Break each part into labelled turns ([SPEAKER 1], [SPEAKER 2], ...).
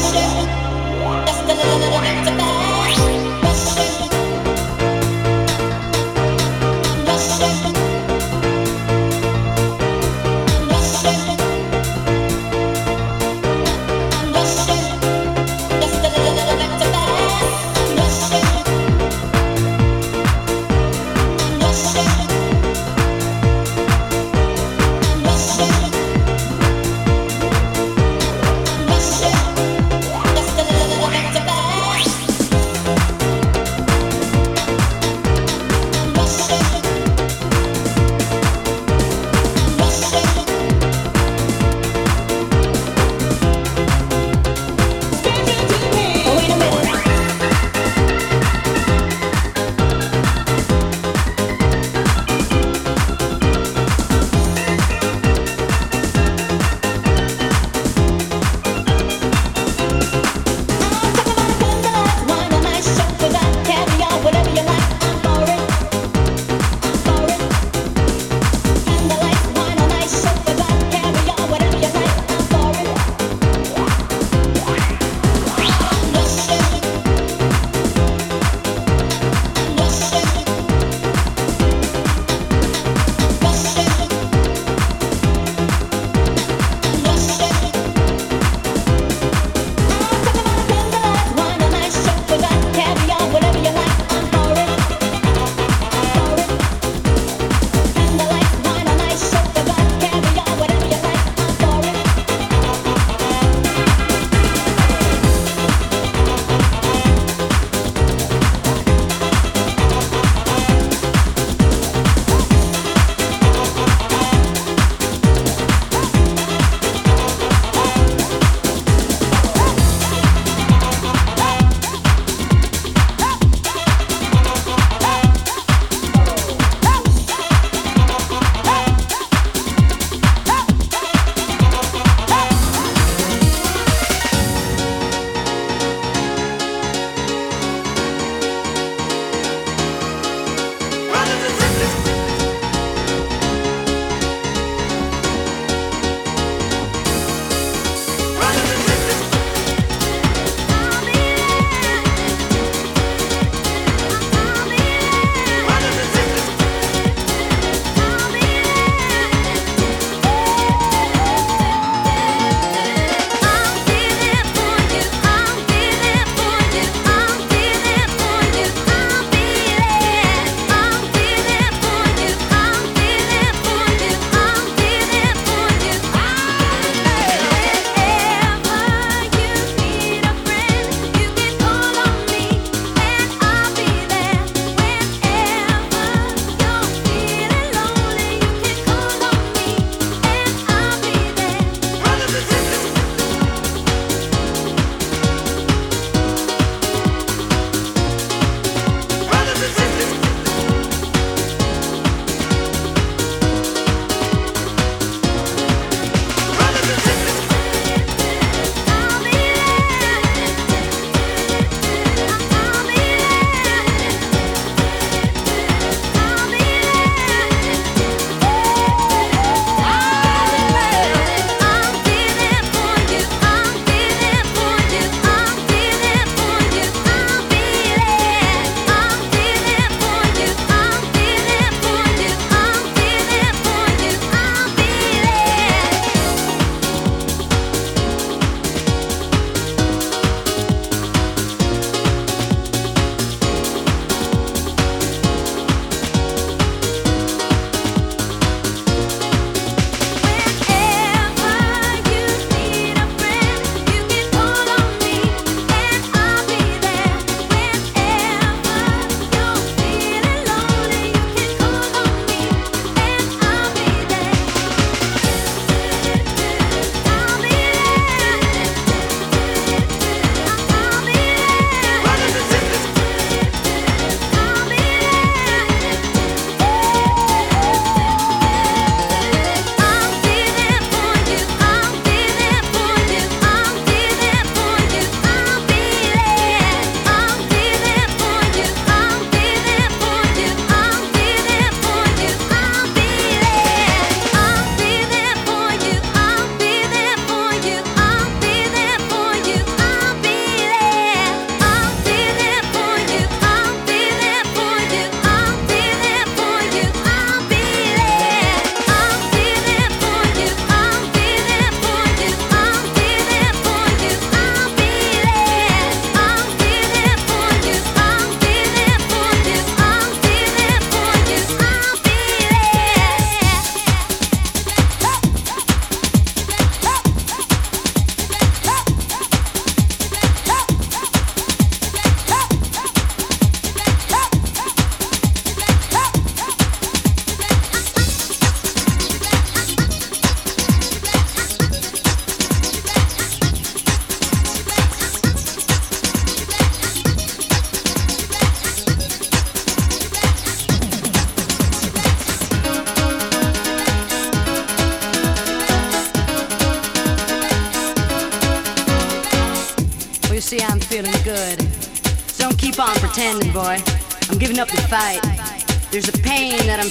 [SPEAKER 1] I'm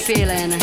[SPEAKER 1] feeling,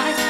[SPEAKER 1] eyes.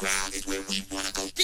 [SPEAKER 2] Underground is where we wanna go.